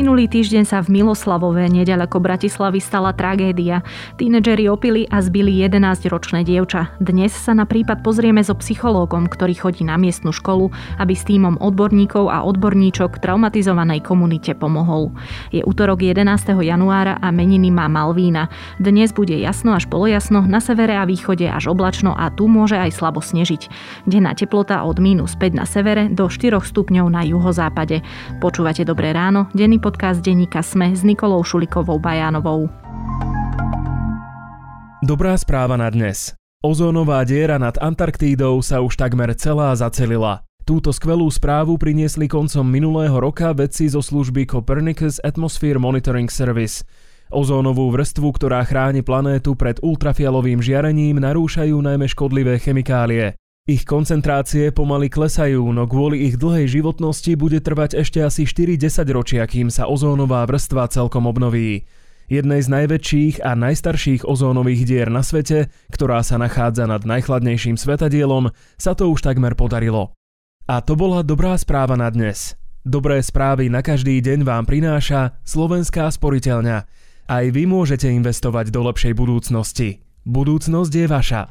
Minulý týždeň sa v Miloslavove, nedaleko Bratislavy, stala tragédia. Tínedžeri opili a zbili 11-ročné dievča. Dnes sa na prípad pozrieme so psychológom, ktorý chodí na miestnu školu, aby s týmom odborníkov a odborníčok traumatizovanej komunite pomohol. Je útorok 11. januára a meniny má Malvína. Dnes bude jasno až polojasno, na severe a východe až oblačno a tu môže aj slabo snežiť. Denná teplota od minus 5 na severe do 4 stupňov na juhozápade. Počúvate Dobré ráno, denný podcast denníka Sme s Nikolou Šulikovou Bajánovou. Dobrá správa na dnes. Ozónová diera nad Antarktídou sa už takmer celá zacelila. Túto skvelú správu priniesli koncom minulého roka vedci zo služby Copernicus Atmosphere Monitoring Service. Ozónovú vrstvu, ktorá chráni planétu pred ultrafialovým žiarením, narúšajú najmä škodlivé chemikálie. Ich koncentrácie pomaly klesajú, no kvôli ich dlhej životnosti bude trvať ešte asi 4 ročia, kým sa ozónová vrstva celkom obnoví. Jednej z najväčších a najstarších ozónových dier na svete, ktorá sa nachádza nad najchladnejším svetadielom, sa to už takmer podarilo. A to bola dobrá správa na dnes. Dobré správy na každý deň vám prináša Slovenská sporiteľňa. Aj vy môžete investovať do lepšej budúcnosti. Budúcnosť je vaša.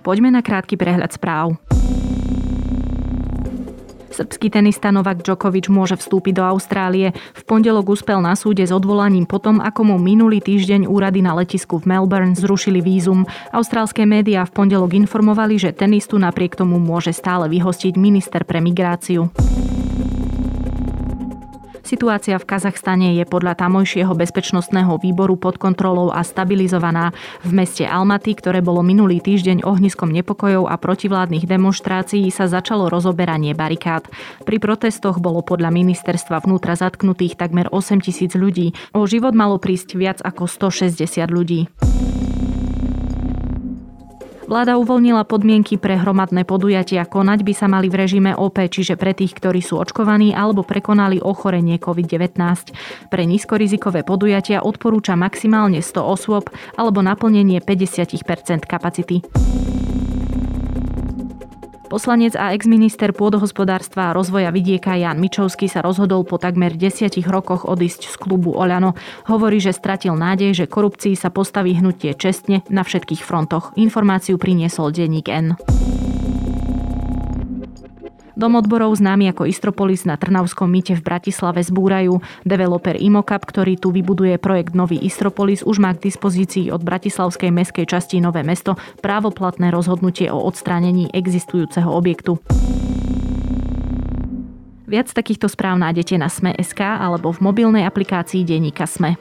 Poďme na krátky prehľad správ. Srbský tenista Novak Djokovic môže vstúpiť do Austrálie. V pondelok uspel na súde s odvolaním potom, ako mu minulý týždeň úrady na letisku v Melbourne zrušili vízum. Austrálske médiá v pondelok informovali, že tenistu napriek tomu môže stále vyhostiť minister pre migráciu. Situácia v Kazachstane je podľa tamojšieho bezpečnostného výboru pod kontrolou a stabilizovaná. V meste Almaty, ktoré bolo minulý týždeň ohniskom nepokojov a protivládnych demonstrácií, sa začalo rozoberanie barikád. Pri protestoch bolo podľa ministerstva vnútra zatknutých takmer 8 tisíc ľudí. O život malo prísť viac ako 160 ľudí. Vláda uvoľnila podmienky pre hromadné podujatia. Konať by sa mali v režime OP, čiže pre tých, ktorí sú očkovaní alebo prekonali ochorenie COVID-19. Pre nízkorizikové podujatia odporúča maximálne 100 osôb alebo naplnenie 50% kapacity. Poslanec a exminister pôdohospodárstva a rozvoja vidieka Jan Mičovský sa rozhodol po takmer desiatich rokoch odísť z klubu Oľano. Hovorí, že stratil nádej, že korupcii sa postaví hnutie čestne na všetkých frontoch. Informáciu priniesol denník N. Dom odborov známy ako Istropolis na Trnavskom mýte v Bratislave zbúrajú. Developer Imokap, ktorý tu vybuduje projekt Nový Istropolis, už má k dispozícii od Bratislavskej meskej časti Nové mesto právoplatné rozhodnutie o odstránení existujúceho objektu. Viac takýchto správ nájdete na Sme.sk alebo v mobilnej aplikácii Deníka Sme.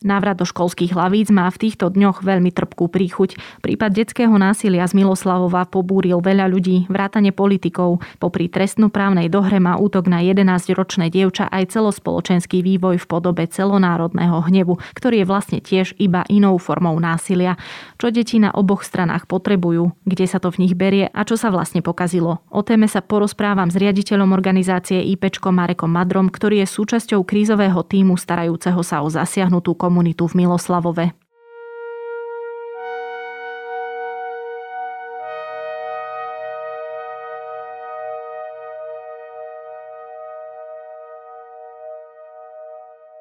Návrat do školských hlavíc má v týchto dňoch veľmi trpkú príchuť. Prípad detského násilia z Miloslavova pobúril veľa ľudí, vrátane politikov. Popri trestnoprávnej dohre má útok na 11-ročné dievča aj celospoločenský vývoj v podobe celonárodného hnevu, ktorý je vlastne tiež iba inou formou násilia. Čo deti na oboch stranách potrebujú, kde sa to v nich berie a čo sa vlastne pokazilo. O téme sa porozprávam s riaditeľom organizácie IPčko Marekom Madrom, ktorý je súčasťou krízového týmu starajúceho sa o zasiahnutú komunikáciu komunitu v Miloslavove.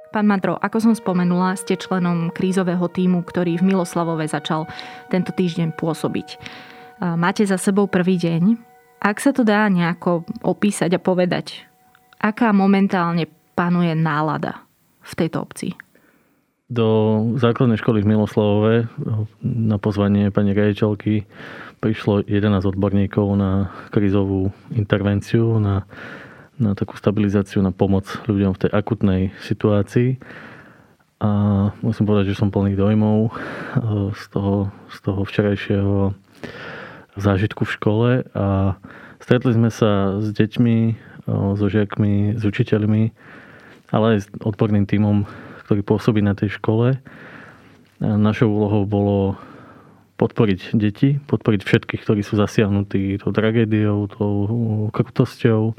Pán Madro, ako som spomenula, ste členom krízového týmu, ktorý v Miloslavove začal tento týždeň pôsobiť. Máte za sebou prvý deň. Ak sa to dá nejako opísať a povedať, aká momentálne panuje nálada v tejto obci? Do základnej školy v Miloslavove na pozvanie pani rejiteľky prišlo 11 odborníkov na krizovú intervenciu, na, na takú stabilizáciu, na pomoc ľuďom v tej akutnej situácii. A musím povedať, že som plný dojmov e, z toho, z toho včerajšieho zážitku v škole a stretli sme sa s deťmi, e, so žiakmi, s učiteľmi, ale aj s odborným tímom ktorý pôsobí na tej škole. Našou úlohou bolo podporiť deti, podporiť všetkých, ktorí sú zasiahnutí tou tragédiou, tou krutosťou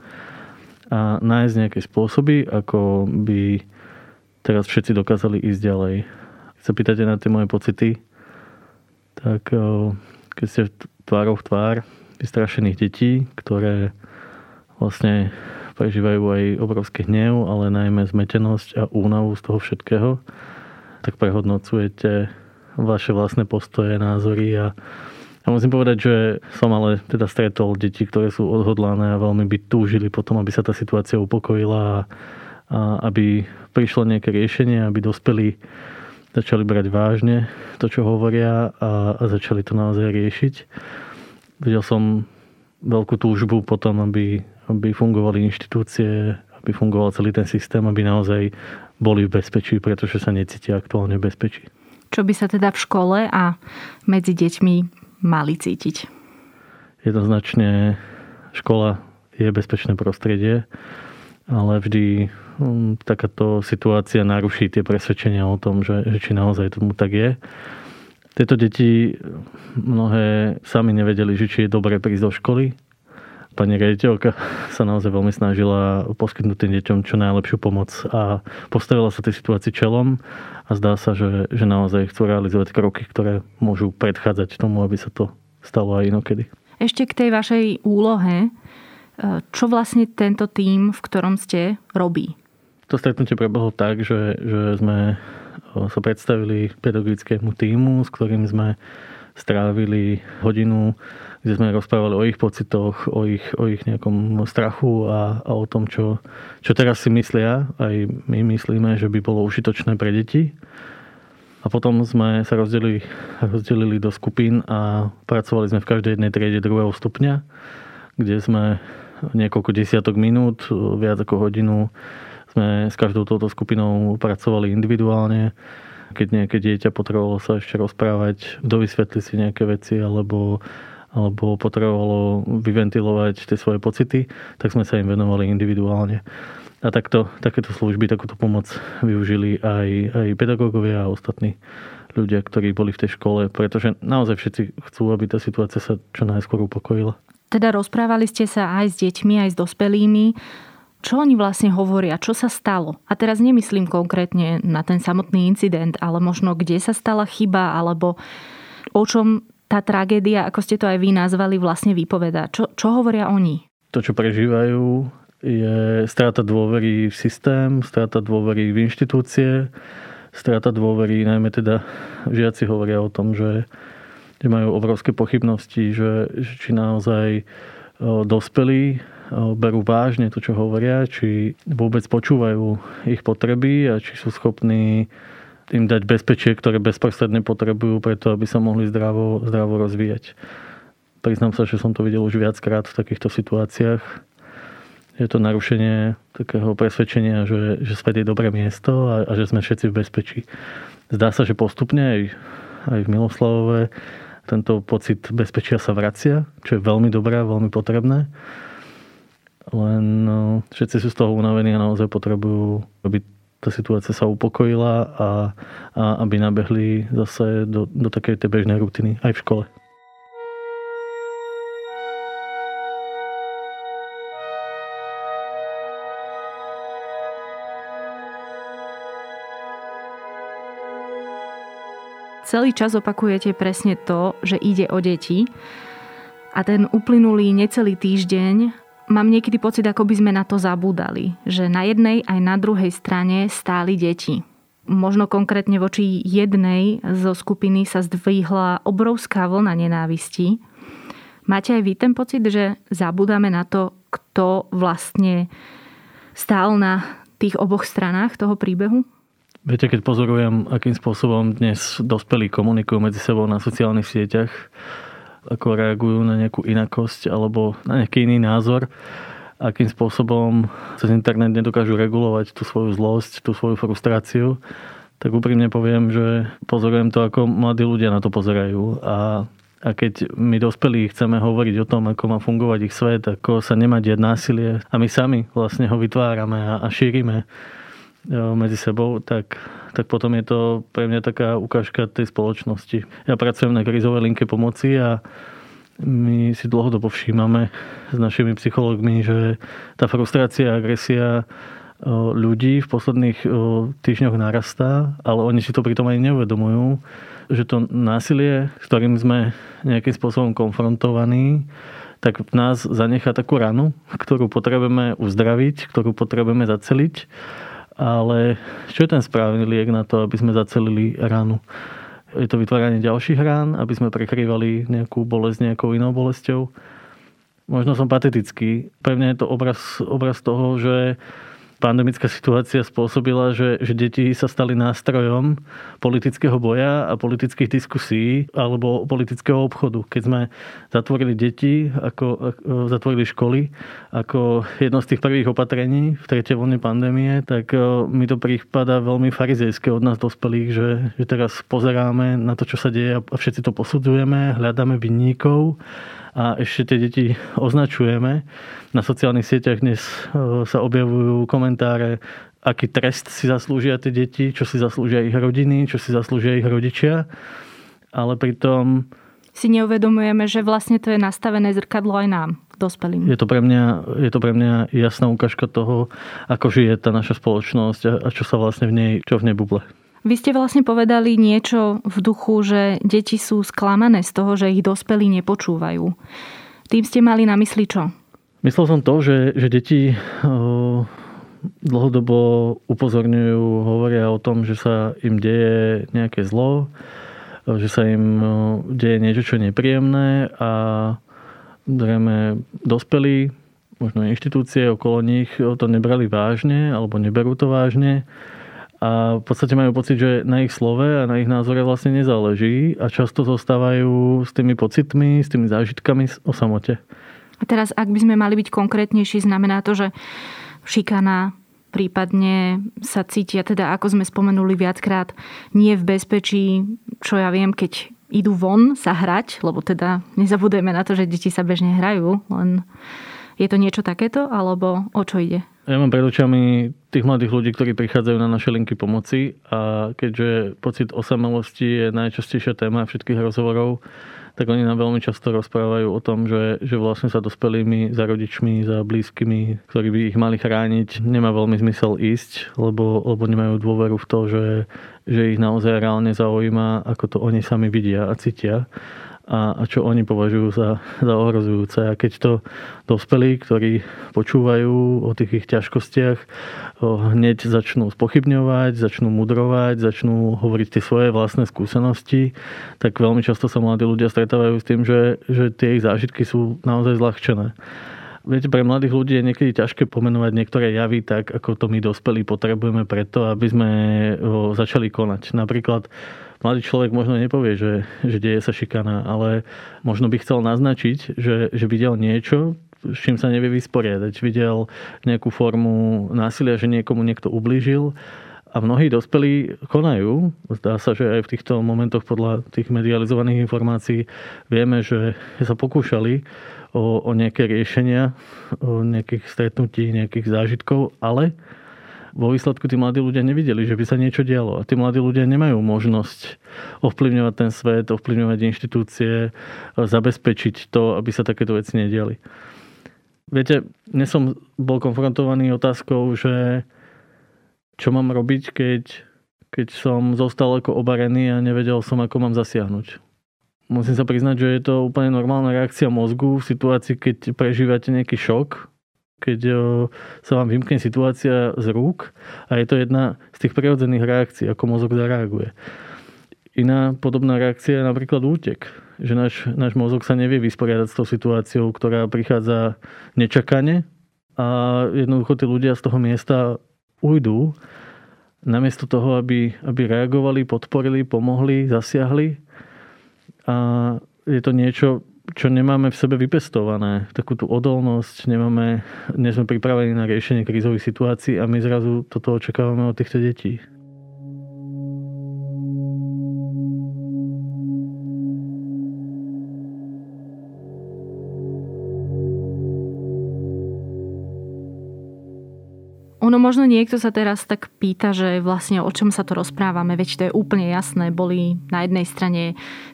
a nájsť nejaké spôsoby, ako by teraz všetci dokázali ísť ďalej. Keď sa pýtate na tie moje pocity, tak keď ste tvárou v tvár vystrašených detí, ktoré vlastne prežívajú aj obrovský hnev, ale najmä zmetenosť a únavu z toho všetkého, tak prehodnocujete vaše vlastné postoje, názory a ja musím povedať, že som ale teda stretol deti, ktoré sú odhodlané a veľmi by túžili potom, aby sa tá situácia upokojila a, a aby prišlo nejaké riešenie, aby dospeli začali brať vážne to, čo hovoria a, a začali to naozaj riešiť. Videl som veľkú túžbu potom, aby, aby fungovali inštitúcie, aby fungoval celý ten systém, aby naozaj boli v bezpečí, pretože sa necítia aktuálne v bezpečí. Čo by sa teda v škole a medzi deťmi mali cítiť? Jednoznačne škola je bezpečné prostredie, ale vždy um, takáto situácia naruší tie presvedčenia o tom, že, že či naozaj tomu tak je. Tieto deti mnohé sami nevedeli, že či je dobré prísť do školy. Pani rediteľka sa naozaj veľmi snažila poskytnúť tým deťom čo najlepšiu pomoc a postavila sa tej situácii čelom a zdá sa, že, že naozaj chcú realizovať kroky, ktoré môžu predchádzať tomu, aby sa to stalo aj inokedy. Ešte k tej vašej úlohe, e, čo vlastne tento tím, v ktorom ste, robí? To stretnutie prebehlo tak, že, že sme e, sa predstavili pedagogickému týmu, s ktorým sme strávili hodinu kde sme rozprávali o ich pocitoch, o ich, o ich nejakom strachu a, a o tom, čo, čo teraz si myslia. Aj my myslíme, že by bolo užitočné pre deti. A potom sme sa rozdelili, rozdelili do skupín a pracovali sme v každej jednej triede druhého stupňa, kde sme niekoľko desiatok minút, viac ako hodinu sme s každou touto skupinou pracovali individuálne. Keď nejaké dieťa potrebovalo sa ešte rozprávať, dovysvetli si nejaké veci alebo alebo potrebovalo vyventilovať tie svoje pocity, tak sme sa im venovali individuálne. A takto, takéto služby, takúto pomoc využili aj, aj pedagógovia a ostatní ľudia, ktorí boli v tej škole, pretože naozaj všetci chcú, aby tá situácia sa čo najskôr upokojila. Teda rozprávali ste sa aj s deťmi, aj s dospelými. Čo oni vlastne hovoria? Čo sa stalo? A teraz nemyslím konkrétne na ten samotný incident, ale možno kde sa stala chyba, alebo o čom tá tragédia, ako ste to aj vy nazvali, vlastne vypovedá? Čo, čo hovoria oni? To, čo prežívajú, je strata dôvery v systém, strata dôvery v inštitúcie, strata dôvery, najmä teda žiaci hovoria o tom, že, že majú obrovské pochybnosti, že, že či naozaj dospelí berú vážne to, čo hovoria, či vôbec počúvajú ich potreby a či sú schopní im dať bezpečie, ktoré bezprostredne potrebujú preto, aby sa mohli zdravo, zdravo rozvíjať. Priznám sa, že som to videl už viackrát v takýchto situáciách. Je to narušenie takého presvedčenia, že, že svet je dobré miesto a, a že sme všetci v bezpečí. Zdá sa, že postupne aj, aj v Miloslavove tento pocit bezpečia sa vracia, čo je veľmi dobré veľmi potrebné. Len no, všetci sú z toho unavení a naozaj potrebujú robiť tá situácia sa upokojila a, a aby nabehli zase do, do takej tej bežnej rutiny aj v škole. Celý čas opakujete presne to, že ide o deti a ten uplynulý necelý týždeň mám niekedy pocit, ako by sme na to zabúdali, že na jednej aj na druhej strane stáli deti. Možno konkrétne voči jednej zo skupiny sa zdvihla obrovská vlna nenávisti. Máte aj vy ten pocit, že zabúdame na to, kto vlastne stál na tých oboch stranách toho príbehu? Viete, keď pozorujem, akým spôsobom dnes dospelí komunikujú medzi sebou na sociálnych sieťach, ako reagujú na nejakú inakosť alebo na nejaký iný názor, akým spôsobom cez internet nedokážu regulovať tú svoju zlosť, tú svoju frustráciu, tak úprimne poviem, že pozorujem to, ako mladí ľudia na to pozerajú. A, a keď my dospelí chceme hovoriť o tom, ako má fungovať ich svet, ako sa nemá diať násilie, a my sami vlastne ho vytvárame a, a šírime, E, medzi sebou, tak, tak potom je to pre mňa taká ukážka tej spoločnosti. Ja pracujem na krizovej linke pomoci a my si dlhodobo všímame s našimi psychológmi, že tá frustrácia, agresia ľudí v posledných týždňoch narastá, ale oni si to pritom ani neuvedomujú, že to násilie, s ktorým sme nejakým spôsobom konfrontovaní, tak v nás zanechá takú ranu, ktorú potrebujeme uzdraviť, ktorú potrebujeme zaceliť. Ale čo je ten správny liek na to, aby sme zacelili ranu? Je to vytváranie ďalších rán, aby sme prekrývali nejakú bolesť nejakou inou bolesťou? Možno som patetický. Pre mňa je to obraz, obraz toho, že pandemická situácia spôsobila, že, že deti sa stali nástrojom politického boja a politických diskusí alebo politického obchodu. Keď sme zatvorili deti, ako, ako zatvorili školy, ako jedno z tých prvých opatrení v tretej vlne pandémie, tak e, mi to prípada veľmi farizejské od nás dospelých, že, že teraz pozeráme na to, čo sa deje a všetci to posudzujeme, hľadáme vinníkov a ešte tie deti označujeme. Na sociálnych sieťach dnes sa objavujú komentáre, aký trest si zaslúžia tie deti, čo si zaslúžia ich rodiny, čo si zaslúžia ich rodičia. Ale pritom si neuvedomujeme, že vlastne to je nastavené zrkadlo aj nám, dospelým. Je to pre mňa, je to pre mňa jasná ukážka toho, ako žije tá naša spoločnosť a, a čo sa vlastne v nej, čo v nej buble. Vy ste vlastne povedali niečo v duchu, že deti sú sklamané z toho, že ich dospelí nepočúvajú. Tým ste mali na mysli čo? Myslel som to, že, že deti dlhodobo upozorňujú, hovoria o tom, že sa im deje nejaké zlo, že sa im deje niečo, čo je nepríjemné a zrejme dospelí, možno inštitúcie okolo nich to nebrali vážne alebo neberú to vážne a v podstate majú pocit, že na ich slove a na ich názore vlastne nezáleží a často zostávajú s tými pocitmi, s tými zážitkami o samote. A teraz, ak by sme mali byť konkrétnejší, znamená to, že šikana prípadne sa cítia, teda ako sme spomenuli viackrát, nie v bezpečí, čo ja viem, keď idú von sa hrať, lebo teda nezabudujeme na to, že deti sa bežne hrajú, len je to niečo takéto, alebo o čo ide? Ja mám pred očami tých mladých ľudí, ktorí prichádzajú na naše linky pomoci a keďže pocit osamelosti je najčastejšia téma všetkých rozhovorov, tak oni nám veľmi často rozprávajú o tom, že, že vlastne sa dospelými, za rodičmi, za blízkymi, ktorí by ich mali chrániť, nemá veľmi zmysel ísť, lebo, lebo nemajú dôveru v to, že, že ich naozaj reálne zaujíma, ako to oni sami vidia a cítia a, a čo oni považujú za, za ohrozujúce. A keď to dospelí, ktorí počúvajú o tých ich ťažkostiach, hneď začnú spochybňovať, začnú mudrovať, začnú hovoriť tie svoje vlastné skúsenosti, tak veľmi často sa mladí ľudia stretávajú s tým, že, že tie ich zážitky sú naozaj zľahčené. Viete, pre mladých ľudí je niekedy ťažké pomenovať niektoré javy tak, ako to my dospelí potrebujeme preto, aby sme začali konať. Napríklad mladý človek možno nepovie, že, že deje sa šikana, ale možno by chcel naznačiť, že, že videl niečo, s čím sa nevie vysporiadať. Videl nejakú formu násilia, že niekomu niekto ublížil a mnohí dospelí konajú. Zdá sa, že aj v týchto momentoch podľa tých medializovaných informácií vieme, že sa pokúšali o, o nejaké riešenia, o nejakých stretnutí, nejakých zážitkov, ale vo výsledku tí mladí ľudia nevideli, že by sa niečo dialo. A tí mladí ľudia nemajú možnosť ovplyvňovať ten svet, ovplyvňovať inštitúcie, zabezpečiť to, aby sa takéto veci nediali. Viete, dnes som bol konfrontovaný otázkou, že čo mám robiť, keď, keď som zostal ako obarený a nevedel som, ako mám zasiahnuť. Musím sa priznať, že je to úplne normálna reakcia mozgu v situácii, keď prežívate nejaký šok keď sa vám vymkne situácia z rúk a je to jedna z tých prirodzených reakcií, ako mozog zareaguje. Iná podobná reakcia je napríklad útek. Že náš, náš mozog sa nevie vysporiadať s tou situáciou, ktorá prichádza nečakane a jednoducho tí ľudia z toho miesta ujdú namiesto toho, aby, aby reagovali, podporili, pomohli, zasiahli. A je to niečo, čo nemáme v sebe vypestované, takú tú odolnosť, nemáme, nie sme pripravení na riešenie krízových situácií a my zrazu toto očakávame od týchto detí. Možno niekto sa teraz tak pýta, že vlastne o čom sa to rozprávame, veď to je úplne jasné. Boli na jednej strane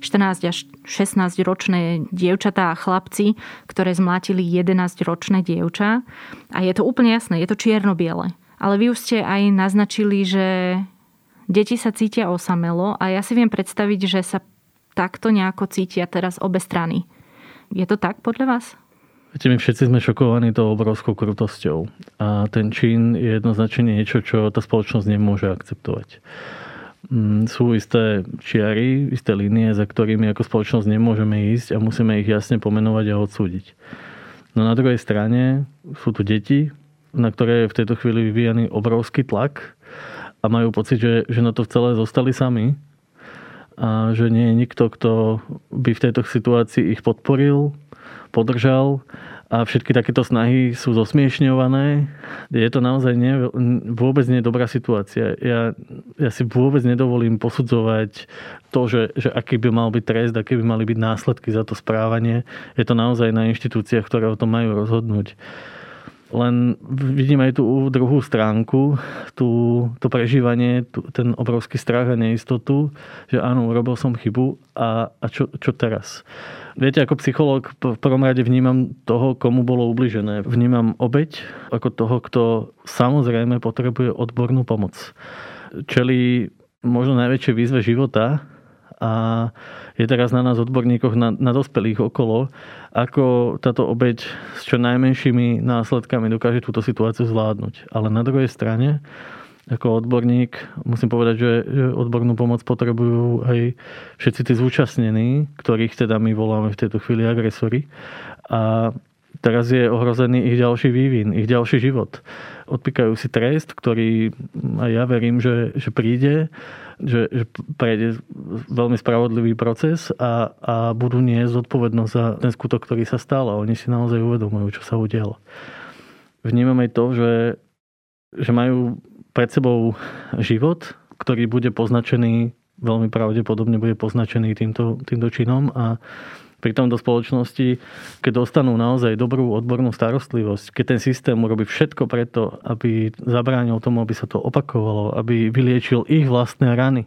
14 až 16 ročné dievčatá a chlapci, ktoré zmlátili 11 ročné dievča. A je to úplne jasné, je to čierno-biele. Ale vy už ste aj naznačili, že deti sa cítia osamelo a ja si viem predstaviť, že sa takto nejako cítia teraz obe strany. Je to tak podľa vás? Viete, my všetci sme šokovaní tou obrovskou krutosťou. A ten čin je jednoznačne niečo, čo tá spoločnosť nemôže akceptovať. Mm, sú isté čiary, isté línie, za ktorými ako spoločnosť nemôžeme ísť a musíme ich jasne pomenovať a odsúdiť. No na druhej strane sú tu deti, na ktoré je v tejto chvíli vyvíjaný obrovský tlak a majú pocit, že, že na to celé zostali sami a že nie je nikto, kto by v tejto situácii ich podporil, podržal a všetky takéto snahy sú zosmiešňované. Je to naozaj nie, vôbec nie dobrá situácia. Ja, ja si vôbec nedovolím posudzovať to, že, že aký by mal byť trest, aké by mali byť následky za to správanie. Je to naozaj na inštitúciách, ktoré o tom majú rozhodnúť. Len vidím aj tú druhú stránku, tú, to prežívanie, tú, ten obrovský strach a neistotu, že áno, urobil som chybu a, a čo, čo teraz? Viete, ako psychológ v prvom rade vnímam toho, komu bolo ubližené. Vnímam obeď ako toho, kto samozrejme potrebuje odbornú pomoc. Čeli možno najväčšie výzve života, a je teraz na nás odborníkoch, na, na dospelých okolo, ako táto obeď s čo najmenšími následkami dokáže túto situáciu zvládnuť. Ale na druhej strane, ako odborník, musím povedať, že, odbornú pomoc potrebujú aj všetci tí zúčastnení, ktorých teda my voláme v tejto chvíli agresori. A teraz je ohrozený ich ďalší vývin, ich ďalší život. Odpíkajú si trest, ktorý aj ja verím, že, že príde že, že prejde veľmi spravodlivý proces a, a budú niesť zodpovednosť za ten skutok, ktorý sa stal a oni si naozaj uvedomujú, čo sa udialo. Vnímam aj to, že, že majú pred sebou život, ktorý bude poznačený, veľmi pravdepodobne bude poznačený týmto, týmto činom a pritom do spoločnosti, keď dostanú naozaj dobrú odbornú starostlivosť, keď ten systém urobí všetko preto, aby zabránil tomu, aby sa to opakovalo, aby vyliečil ich vlastné rany,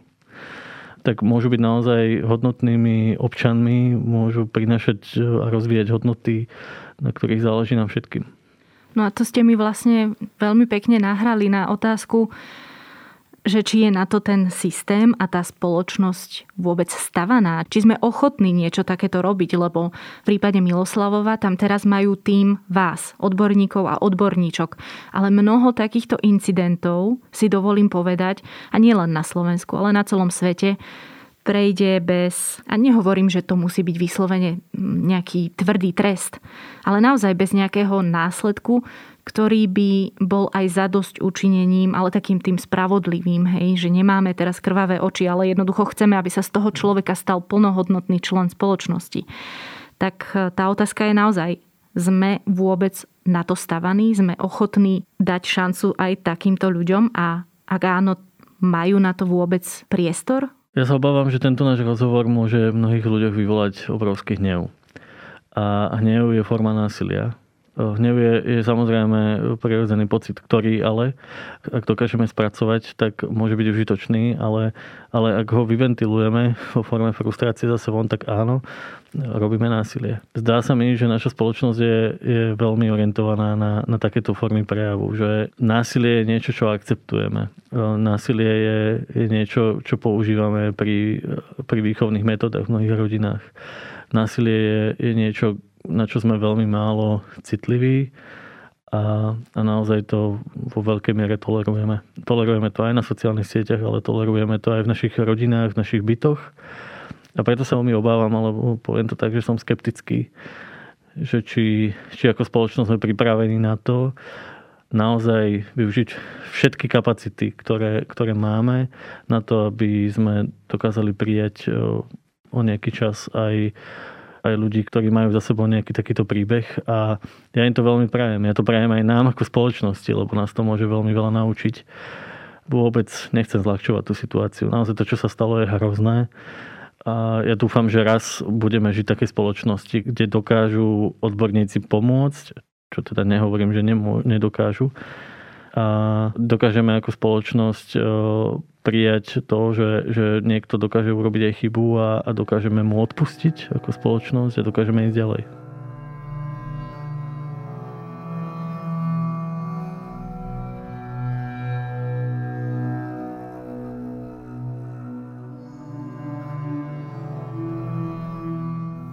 tak môžu byť naozaj hodnotnými občanmi, môžu prinašať a rozvíjať hodnoty, na ktorých záleží nám všetkým. No a to ste mi vlastne veľmi pekne nahrali na otázku, že či je na to ten systém a tá spoločnosť vôbec stavaná. Či sme ochotní niečo takéto robiť, lebo v prípade Miloslavova tam teraz majú tým vás, odborníkov a odborníčok. Ale mnoho takýchto incidentov, si dovolím povedať, a nie len na Slovensku, ale na celom svete, prejde bez, a nehovorím, že to musí byť vyslovene nejaký tvrdý trest, ale naozaj bez nejakého následku, ktorý by bol aj za dosť učinením, ale takým tým spravodlivým, hej, že nemáme teraz krvavé oči, ale jednoducho chceme, aby sa z toho človeka stal plnohodnotný člen spoločnosti. Tak e, tá otázka je naozaj, sme vôbec na to stavaní, sme ochotní dať šancu aj takýmto ľuďom a ak áno, majú na to vôbec priestor? Ja sa obávam, že tento náš rozhovor môže v mnohých ľuďoch vyvolať obrovský hnev. A hnev je forma násilia. Hnev je, je samozrejme prirodzený pocit, ktorý ale, ak dokážeme spracovať, tak môže byť užitočný, ale, ale ak ho vyventilujeme vo forme frustrácie zase von, tak áno, robíme násilie. Zdá sa mi, že naša spoločnosť je, je veľmi orientovaná na, na takéto formy prejavu, že násilie je niečo, čo akceptujeme. Násilie je, je niečo, čo používame pri, pri výchovných metodách v mnohých rodinách. Násilie je, je niečo, na čo sme veľmi málo citliví a, a naozaj to vo veľkej miere tolerujeme. Tolerujeme to aj na sociálnych sieťach, ale tolerujeme to aj v našich rodinách, v našich bytoch. A preto sa veľmi obávam, alebo poviem to tak, že som skeptický, že či, či ako spoločnosť sme pripravení na to, naozaj využiť všetky kapacity, ktoré, ktoré máme na to, aby sme dokázali prijať o nejaký čas aj aj ľudí, ktorí majú za sebou nejaký takýto príbeh a ja im to veľmi prajem. Ja to prajem aj nám ako spoločnosti, lebo nás to môže veľmi veľa naučiť. Vôbec nechcem zľahčovať tú situáciu. Naozaj to, čo sa stalo, je hrozné. A ja dúfam, že raz budeme žiť v takej spoločnosti, kde dokážu odborníci pomôcť, čo teda nehovorím, že nedokážu, a dokážeme ako spoločnosť e, prijať to, že, že niekto dokáže urobiť aj chybu a, a dokážeme mu odpustiť ako spoločnosť a dokážeme ísť ďalej.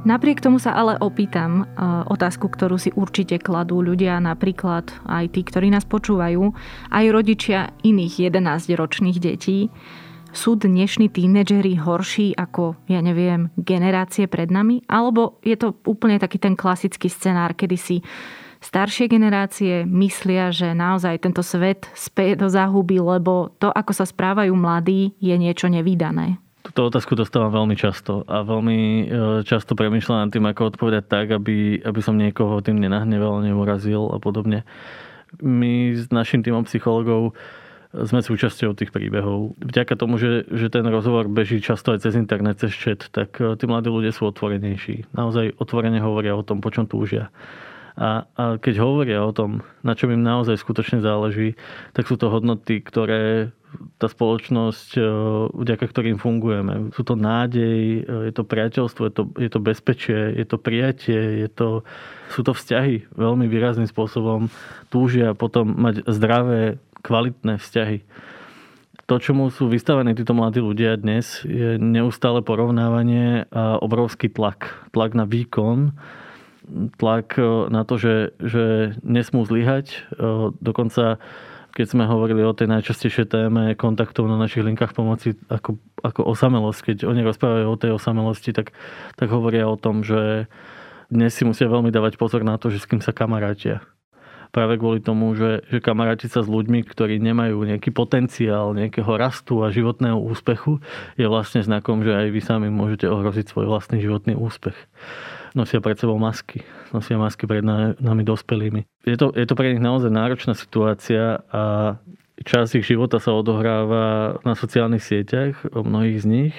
Napriek tomu sa ale opýtam uh, otázku, ktorú si určite kladú ľudia, napríklad aj tí, ktorí nás počúvajú, aj rodičia iných 11-ročných detí. Sú dnešní tínedžeri horší ako, ja neviem, generácie pred nami? Alebo je to úplne taký ten klasický scenár, kedy si staršie generácie myslia, že naozaj tento svet speje do záhuby, lebo to, ako sa správajú mladí, je niečo nevydané? Túto otázku dostávam veľmi často a veľmi e, často premyšľam nad tým, ako odpovedať tak, aby, aby som niekoho tým nenahneval, neurazil a podobne. My s našim týmom psychologov sme súčasťou tých príbehov. Vďaka tomu, že, že ten rozhovor beží často aj cez internet, cez chat, tak e, tí mladí ľudia sú otvorenejší. Naozaj otvorene hovoria o tom, po čom túžia. A, a keď hovoria o tom, na čom im naozaj skutočne záleží, tak sú to hodnoty, ktoré tá spoločnosť, e, vďaka ktorým fungujeme. Sú to nádej, e, je to priateľstvo, je to, je to bezpečie, je to prijatie, je to, sú to vzťahy veľmi výrazným spôsobom. Túžia potom mať zdravé, kvalitné vzťahy. To, čomu sú vystavení títo mladí ľudia dnes, je neustále porovnávanie a obrovský tlak. Tlak na výkon, tlak e, na to, že, že nesmú zlyhať. Dokonca keď sme hovorili o tej najčastejšej téme kontaktov na našich linkách pomoci ako, ako osamelosť, keď oni rozprávajú o tej osamelosti, tak, tak hovoria o tom, že dnes si musia veľmi dávať pozor na to, že s kým sa kamarátia. Práve kvôli tomu, že, že kamaráti sa s ľuďmi, ktorí nemajú nejaký potenciál nejakého rastu a životného úspechu, je vlastne znakom, že aj vy sami môžete ohroziť svoj vlastný životný úspech nosia pred sebou masky. Nosia masky pred nami dospelými. Je to, je to pre nich naozaj náročná situácia a čas ich života sa odohráva na sociálnych sieťach, o mnohých z nich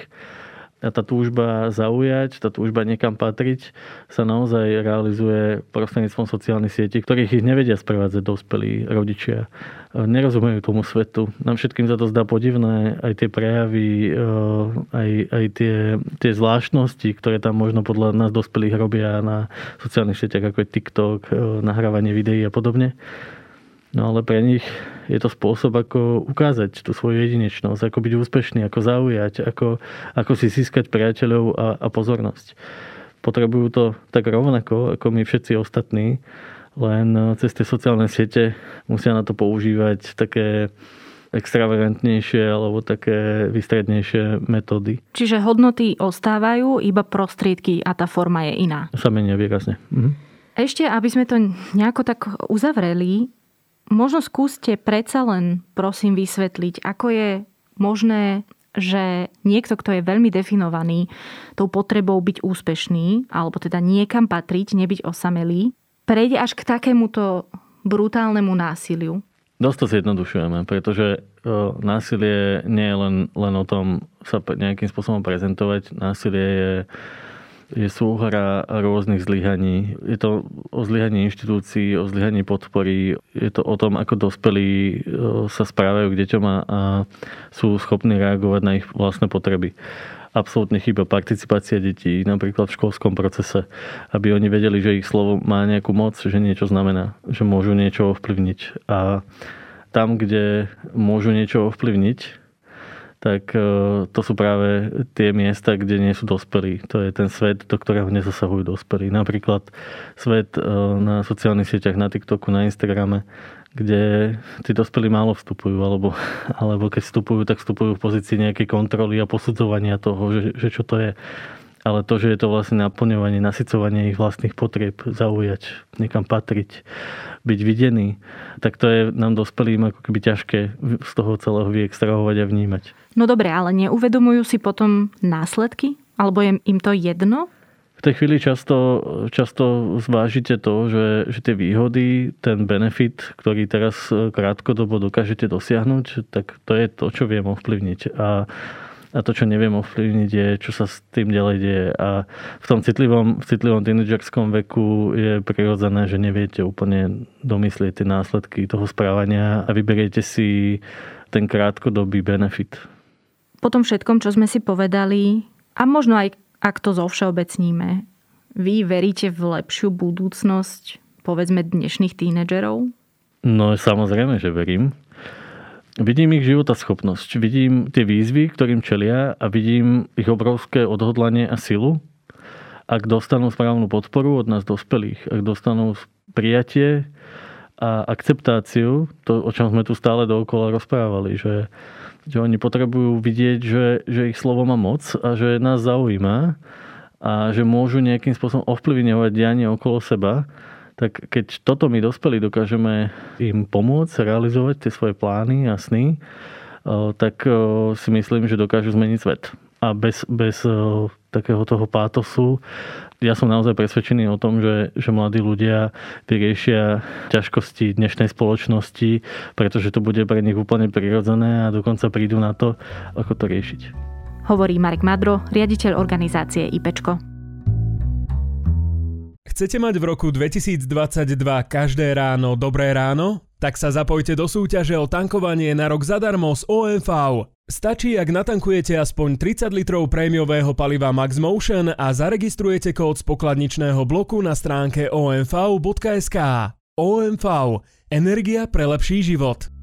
a tá túžba zaujať, tá túžba niekam patriť sa naozaj realizuje prostredníctvom sociálnych sietí, ktorých ich nevedia sprevádzať dospelí rodičia. Nerozumejú tomu svetu. Nám všetkým za to zdá podivné aj tie prejavy, eh, aj, aj tie, tie zvláštnosti, ktoré tam možno podľa nás dospelých robia na sociálnych sieťach, ako je TikTok, eh, nahrávanie videí a podobne. No ale pre nich je to spôsob, ako ukázať tú svoju jedinečnosť, ako byť úspešný, ako zaujať, ako, ako si získať priateľov a, a pozornosť. Potrebujú to tak rovnako, ako my všetci ostatní, len cez tie sociálne siete musia na to používať také extravagantnejšie alebo také vystrednejšie metódy. Čiže hodnoty ostávajú, iba prostriedky a tá forma je iná. Sa menia výrazne. Mhm. Ešte, aby sme to nejako tak uzavreli, Možno skúste predsa len, prosím, vysvetliť, ako je možné, že niekto, kto je veľmi definovaný tou potrebou byť úspešný, alebo teda niekam patriť, nebyť osamelý, prejde až k takémuto brutálnemu násiliu. Dosť to zjednodušujeme, pretože násilie nie je len, len o tom sa nejakým spôsobom prezentovať. Násilie je je súhra rôznych zlyhaní. Je to o zlyhaní inštitúcií, o zlyhaní podpory. Je to o tom, ako dospelí e, sa správajú k deťom a, sú schopní reagovať na ich vlastné potreby. Absolútne chýba participácia detí, napríklad v školskom procese, aby oni vedeli, že ich slovo má nejakú moc, že niečo znamená, že môžu niečo ovplyvniť. A tam, kde môžu niečo ovplyvniť, tak e, to sú práve tie miesta, kde nie sú dospelí. To je ten svet, do ktorého nezasahujú dospelí. Napríklad svet e, na sociálnych sieťach, na TikToku, na Instagrame, kde tí dospelí málo vstupujú, alebo, alebo keď vstupujú, tak vstupujú v pozícii nejakej kontroly a posudzovania toho, že, že čo to je ale to, že je to vlastne naplňovanie, nasycovanie ich vlastných potrieb, zaujať, niekam patriť, byť videný, tak to je nám dospelým ako keby ťažké z toho celého vyextrahovať a vnímať. No dobre, ale neuvedomujú si potom následky? Alebo je im to jedno? V tej chvíli často, často zvážite to, že, že tie výhody, ten benefit, ktorý teraz krátkodobo dokážete dosiahnuť, tak to je to, čo viem ovplyvniť. A a to, čo neviem ovplyvniť, je, čo sa s tým ďalej deje. A v tom citlivom, v citlivom tínedžerskom veku je prirodzené, že neviete úplne domyslieť tie následky toho správania a vyberiete si ten krátkodobý benefit. Po tom všetkom, čo sme si povedali, a možno aj ak to zovšeobecníme, vy veríte v lepšiu budúcnosť, povedzme, dnešných tínedžerov? No samozrejme, že verím. Vidím ich životaschopnosť, vidím tie výzvy, ktorým čelia a vidím ich obrovské odhodlanie a silu. ak dostanú správnu podporu od nás dospelých, ak dostanú prijatie a akceptáciu, to, o čom sme tu stále dookola rozprávali, že, že oni potrebujú vidieť, že, že ich slovo má moc a že nás zaujíma a že môžu nejakým spôsobom ovplyvňovať dianie okolo seba, tak keď toto my dospelí dokážeme im pomôcť realizovať tie svoje plány a sny, tak si myslím, že dokážu zmeniť svet. A bez, bez takého toho pátosu ja som naozaj presvedčený o tom, že, že mladí ľudia vyriešia ťažkosti dnešnej spoločnosti, pretože to bude pre nich úplne prirodzené a dokonca prídu na to, ako to riešiť. Hovorí Marek Madro, riaditeľ organizácie IPčko. Chcete mať v roku 2022 každé ráno dobré ráno? Tak sa zapojte do súťaže o tankovanie na rok zadarmo z OMV. Stačí, ak natankujete aspoň 30 litrov prémiového paliva Max Motion a zaregistrujete kód z pokladničného bloku na stránke omv.sk. OMV. Energia pre lepší život.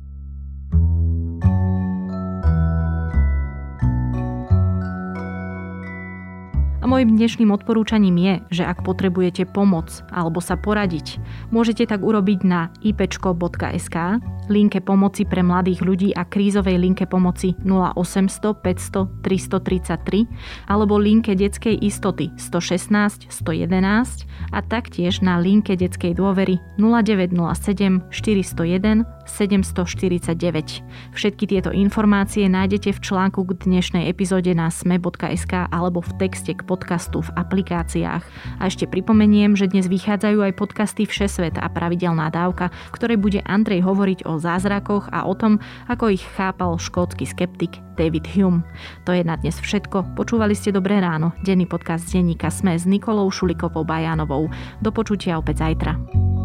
A dnešným odporúčaním je, že ak potrebujete pomoc alebo sa poradiť, môžete tak urobiť na ipčko.sk, linke pomoci pre mladých ľudí a krízovej linke pomoci 0800 500 333 alebo linke detskej istoty 116 111 a taktiež na linke detskej dôvery 0907 401 749. Všetky tieto informácie nájdete v článku k dnešnej epizóde na sme.sk alebo v texte k podcastu v aplikáciách. A ešte pripomeniem, že dnes vychádzajú aj podcasty Všesvet a pravidelná dávka, v ktorej bude Andrej hovoriť zázrakoch a o tom, ako ich chápal škótsky skeptik David Hume. To je na dnes všetko. Počúvali ste Dobré ráno, denný podcast denníka Sme s Nikolou Šulikovou Bajánovou. Do počutia opäť zajtra.